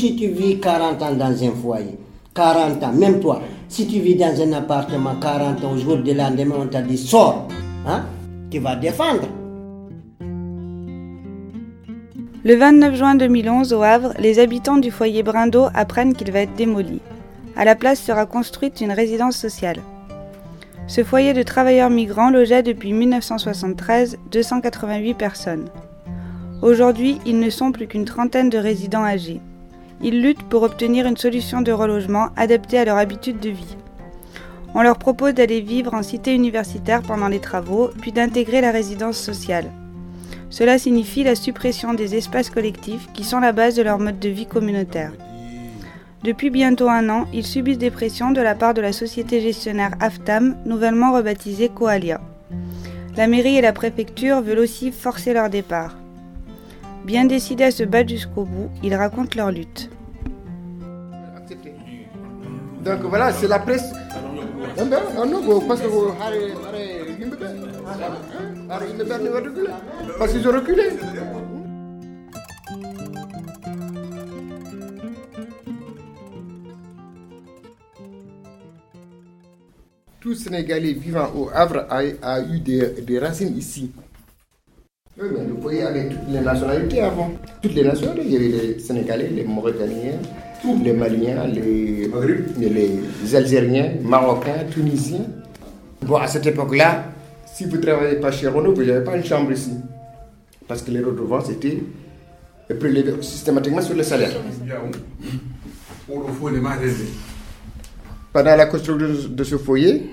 Si tu vis 40 ans dans un foyer, 40 ans, même toi, si tu vis dans un appartement 40 ans, au jour de lendemain, on t'a dit sors, hein, tu vas défendre. Le 29 juin 2011, au Havre, les habitants du foyer Brindo apprennent qu'il va être démoli. À la place sera construite une résidence sociale. Ce foyer de travailleurs migrants logeait depuis 1973 288 personnes. Aujourd'hui, ils ne sont plus qu'une trentaine de résidents âgés. Ils luttent pour obtenir une solution de relogement adaptée à leur habitude de vie. On leur propose d'aller vivre en cité universitaire pendant les travaux, puis d'intégrer la résidence sociale. Cela signifie la suppression des espaces collectifs qui sont la base de leur mode de vie communautaire. Depuis bientôt un an, ils subissent des pressions de la part de la société gestionnaire AFTAM, nouvellement rebaptisée Coalia. La mairie et la préfecture veulent aussi forcer leur départ. Bien décidés à se battre jusqu'au bout, ils racontent leur lutte. Donc voilà, c'est la presse. Parce qu'ils ont reculé. Tout Sénégalais vivant au Havre a, eu des, racines ici. Oui, mais le foyer avait toutes les nationalités avant. Toutes les nationalités. Il y avait les Sénégalais, les Mauritaniens, les Maliens, les, les Algériens, Marocains, Tunisiens. Bon, à cette époque-là, si vous ne travaillez pas chez Renault, vous n'avez pas une chambre ici. Parce que les redevances étaient prélevées systématiquement sur le salaire. Pendant la construction de ce foyer,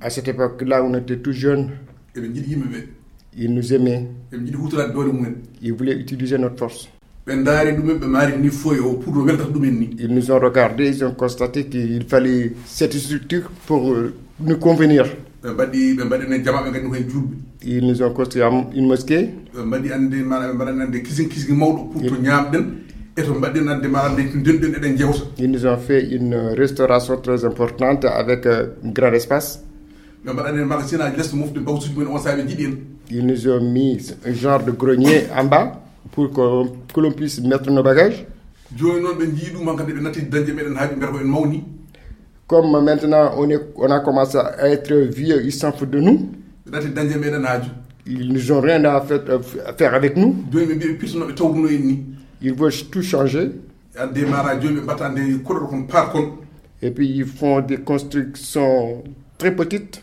à cette époque-là, on était tout jeunes. Ils nous aimaient. Ils voulaient utiliser notre force. Ils nous ont regardé, ils ont constaté qu'il fallait cette structure pour nous convenir. Ils nous ont construit une mosquée. Ils nous ont fait une restauration très importante avec un grand espace. Ils nous ont mis un genre de grenier en bas pour que, que l'on puisse mettre nos bagages. Comme maintenant on, est, on a commencé à être vieux, ils s'en foutent de nous. Ils n'ont rien à faire, à faire avec nous. Ils veulent tout changer. Et puis ils font des constructions très petites.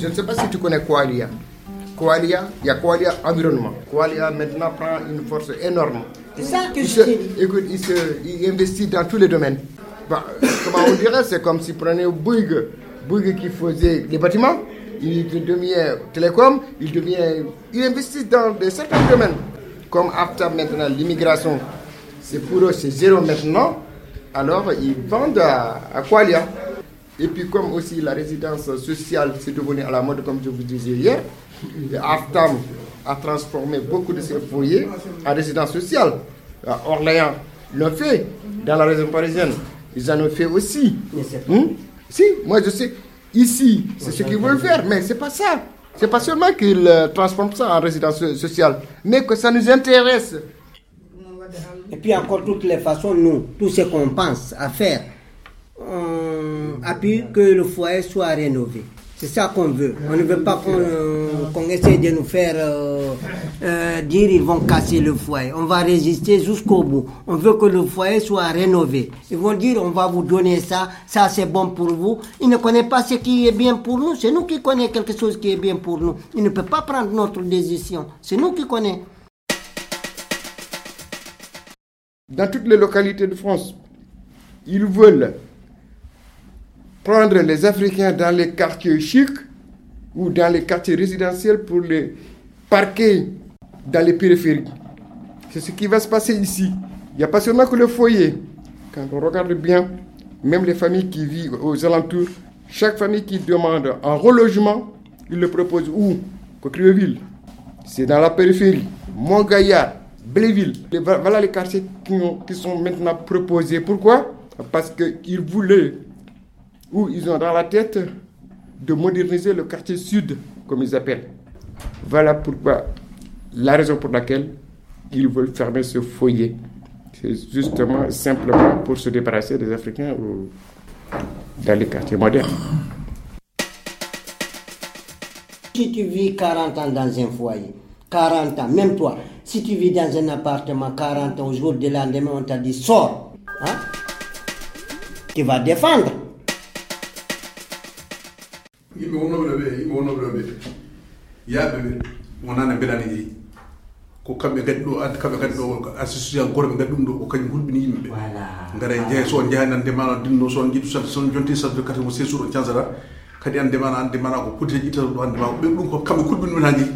Je ne sais pas si tu connais Koalia. Koalia, il y a Koalia Environnement. Koalia maintenant prend une force énorme. C'est ça que Il, je se, écoute, il, se, il investit dans tous les domaines. Bah, comment on dirait C'est comme si prenait Bouygues, Bouygues qui faisait les bâtiments, il devient télécom, il devient. Il investit dans de certains domaines. Comme AFTA maintenant, l'immigration, c'est pour eux, c'est zéro maintenant. Alors ils vendent à, à Qualia. Et puis comme aussi la résidence sociale c'est devenu à la mode, comme je vous disais hier, AFTAM a transformé beaucoup de ces foyers en résidence sociale. À Orléans l'ont fait, dans la région parisienne, ils en ont fait aussi. Hmm? Si, moi je sais, ici, c'est ce qu'ils veulent faire, mais c'est pas ça. C'est pas seulement qu'ils euh, transforment ça en résidence so- sociale, mais que ça nous intéresse. Et puis encore toutes les façons, nous, tout ce qu'on pense à faire, on appuie que le foyer soit rénové. C'est ça qu'on veut. On ne veut pas qu'on qu'on essaie de nous faire euh, euh, dire ils vont casser le foyer. On va résister jusqu'au bout. On veut que le foyer soit rénové. Ils vont dire on va vous donner ça, ça c'est bon pour vous. Ils ne connaissent pas ce qui est bien pour nous. C'est nous qui connaissons quelque chose qui est bien pour nous. Ils ne peuvent pas prendre notre décision. C'est nous qui connaissons. Dans toutes les localités de France, ils veulent prendre les Africains dans les quartiers chics ou dans les quartiers résidentiels pour les parquer dans les périphéries. C'est ce qui va se passer ici. Il n'y a pas seulement que le foyer. Quand on regarde bien, même les familles qui vivent aux alentours, chaque famille qui demande un relogement, il le propose où? Coquilleville. C'est dans la périphérie. Montgaillard, Bléville. Voilà les quartiers qui sont maintenant proposés. Pourquoi? Parce qu'ils voulaient, ou ils ont dans la tête, de moderniser le quartier sud, comme ils appellent. Voilà pourquoi, la raison pour laquelle ils veulent fermer ce foyer. C'est justement simplement pour se débarrasser des Africains dans les quartiers modernes. Si tu vis 40 ans dans un foyer, 40 ans, même toi, si tu vis dans un appartement 40 ans, au jour de lendemain, on t'a dit sors, hein, tu vas défendre. Yaaɓe ɓe wonano mbeɗani jeeyi ko kamɓe gadi ɗo adde kamɓe gadi ɗo association goto ɓe gadi ɗum ɗo ko kañum hulɓini yimɓe ɓe gara jeeya so on jehani ande mana dinno so on jiiɗu sat son jonti satde kati mo séjour o cansata kadi ande mana ande mana ko kudde ƴittata ɗo ande ma ɓe ɗum ko kamɓe kulɓini ɗumen ha jeeyi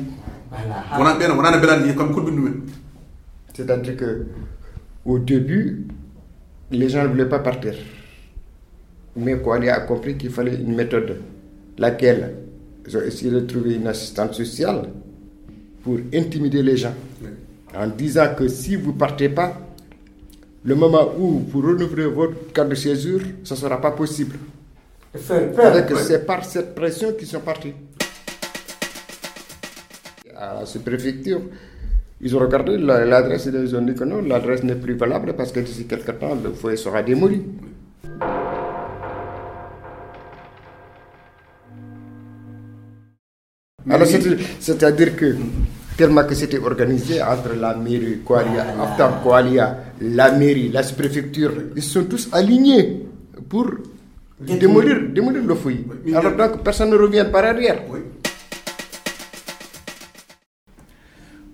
wona ɓen wonano mbeɗani jeeyi kamɓe kulɓini ɗumen c'est à dire que au début les gens ne voulaient pas partir. Mais quoi il a compris qu'il fallait une méthode laquelle? Ils ont essayé de trouver une assistante sociale pour intimider les gens en disant que si vous ne partez pas, le moment où vous renouvelez votre carte de séjour, ce ne sera pas possible. C'est par cette pression qu'ils sont partis. À la sous-préfecture, ils ont regardé l'adresse et ils ont dit que non, l'adresse n'est plus valable parce que d'ici quelques temps, le foyer sera démoli. Alors, c'est-à-dire que tellement que c'était organisé entre la mairie, Koalia, Aftar Koalia, la mairie, la préfecture, ils sont tous alignés pour démolir, démolir le foyer. Alors donc personne ne revient par arrière.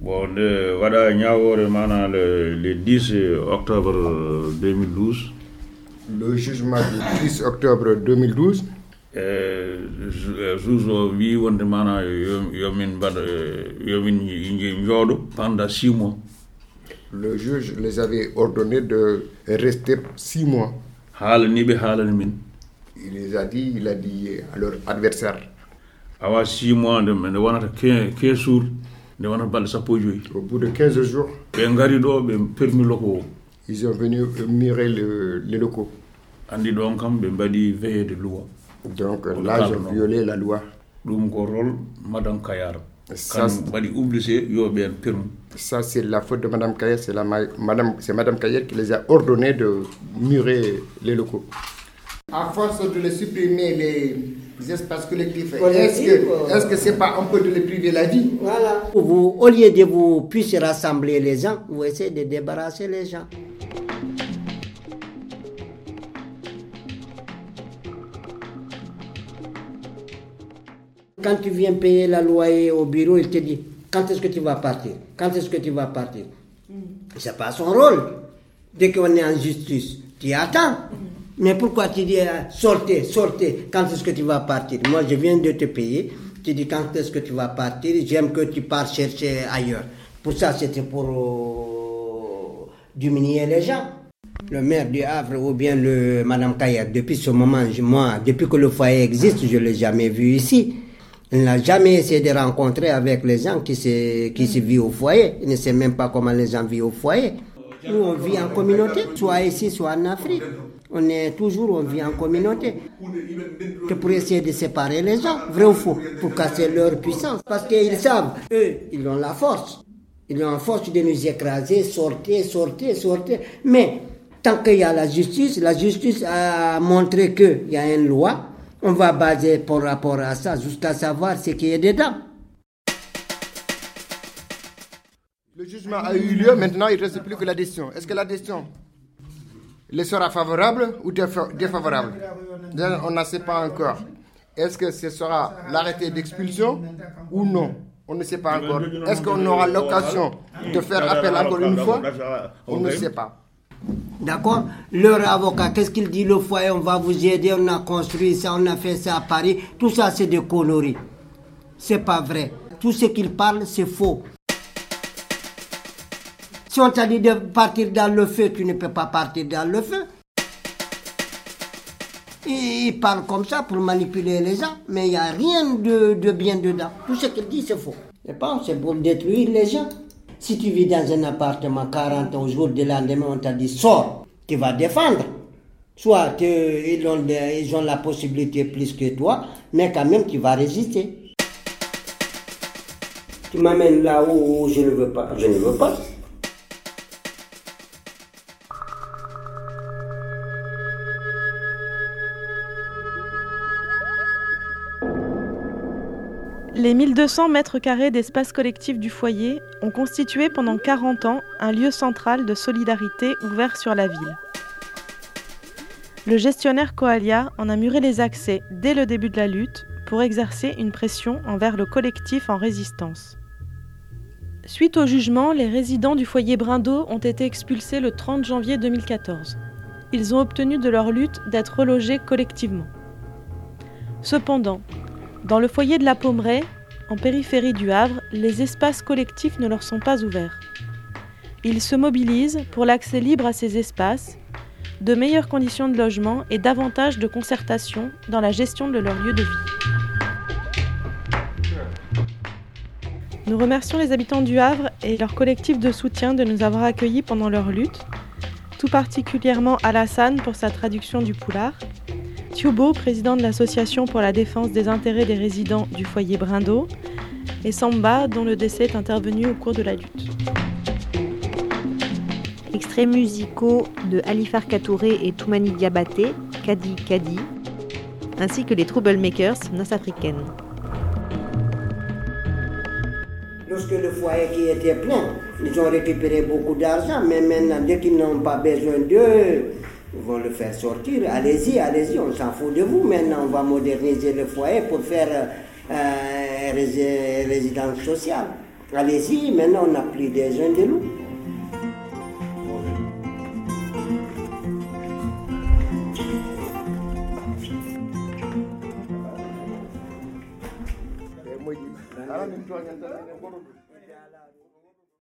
Bon, le, voilà, le, le 10 octobre 2012. Le jugement du 10 octobre 2012 juge o wi wonde mana yomin mbaɗa yomin jooɗo pendant six mois. Le juge les avait ordonné de rester six mois. Haalaniɓe haalani min. Il les a dit il a dit à leur adversaire. Awa six mois nde nde wonata quinze jours nde wonata balɗe sappo e joyyi au bout de quinze jours ɓe ngari ɗo ɓe permis loko. o ils sont venus murer le, les locaux. Andi ɗon kam ɓe mbaɗi veillé de loi donc là, j'ai violé la loi. Madame Kayar. Ça, ça c'est la faute de Madame Kayar. C'est Madame, Madame Kayar qui les a ordonné de murer les locaux. À force de les supprimer les espaces collectifs, est-ce que c'est -ce pas un peu de les priver la vie? Voilà. Vous, au lieu de vous puissiez rassembler les gens, vous essayez de débarrasser les gens. Quand tu viens payer la loyer au bureau, il te dit quand est-ce que tu vas partir? Quand est-ce que tu vas partir? Mm. C'est pas son rôle. Dès qu'on est en justice, tu attends. Mm. Mais pourquoi tu dis euh, sortez, sortez, quand est-ce que tu vas partir? Moi, je viens de te payer. Tu dis quand est-ce que tu vas partir? J'aime que tu pars chercher ailleurs. Pour ça, c'était pour euh, diminuer les gens. Le maire du Havre ou bien le Madame Kaya, depuis ce moment, moi, depuis que le foyer existe, je ne l'ai jamais vu ici. Il n'a jamais essayé de rencontrer avec les gens qui se, qui se vivent au foyer. Il ne sait même pas comment les gens vivent au foyer. Nous, on vit en communauté, soit ici, soit en Afrique. On est toujours, on vit en communauté. Que pour essayer de séparer les gens, vrai ou faux, pour casser leur puissance. Parce qu'ils savent, eux, ils ont la force. Ils ont la force de nous écraser, sortir, sortir, sortir. Mais tant qu'il y a la justice, la justice a montré qu'il y a une loi on va baser par rapport à ça jusqu'à savoir ce qui est dedans. Le jugement a eu lieu, maintenant il ne reste plus que la décision. Est-ce que la décision sera favorable ou défavorable? On ne sait pas encore. Est-ce que ce sera l'arrêté d'expulsion ou non? On ne sait pas encore. Est-ce qu'on aura l'occasion de faire appel encore une fois? On ne sait pas. D'accord Leur avocat, qu'est-ce qu'il dit Le foyer, on va vous aider, on a construit ça, on a fait ça à Paris. Tout ça, c'est des conneries. C'est pas vrai. Tout ce qu'ils parlent, c'est faux. Si on t'a dit de partir dans le feu, tu ne peux pas partir dans le feu. Ils parlent comme ça pour manipuler les gens, mais il n'y a rien de, bien dedans. Tout ce qu'ils disent, c'est faux. Pense c'est pour détruire les gens. Si tu vis dans un appartement 40 ans, au jour de lendemain, on t'a dit sors, tu vas défendre. Soit ils, ont, ils ont la possibilité plus que toi, mais quand même tu vas résister. Tu m'amènes là où je ne veux pas. Je ne veux pas. Les 1200 mètres carrés d'espace collectif du foyer ont constitué pendant 40 ans un lieu central de solidarité ouvert sur la ville. Le gestionnaire Coalia en a muré les accès dès le début de la lutte pour exercer une pression envers le collectif en résistance. Suite au jugement, les résidents du foyer Brindo ont été expulsés le 30 janvier 2014. Ils ont obtenu de leur lutte d'être relogés collectivement. Cependant, dans le foyer de la Pommeraye, en périphérie du Havre, les espaces collectifs ne leur sont pas ouverts. Ils se mobilisent pour l'accès libre à ces espaces, de meilleures conditions de logement et davantage de concertation dans la gestion de leur lieu de vie. Nous remercions les habitants du Havre et leur collectif de soutien de nous avoir accueillis pendant leur lutte, tout particulièrement Alassane pour sa traduction du poulard, Thioubo, président de l'Association pour la défense des intérêts des résidents du foyer Brindo, et Samba, dont le décès est intervenu au cours de la lutte. Extraits musicaux de Alifar Katouré et Toumani Diabaté, Kadi Kadi, ainsi que les Troublemakers nord-africaines. Lorsque le foyer qui était plein, ils ont récupéré beaucoup d'argent, mais maintenant, dès qu'ils n'ont pas besoin d'eux, vont le faire sortir. Allez-y, allez-y, on s'en fout de vous. Maintenant, on va moderniser le foyer pour faire euh, résidence sociale. Allez-y, maintenant, on n'a plus besoin de nous.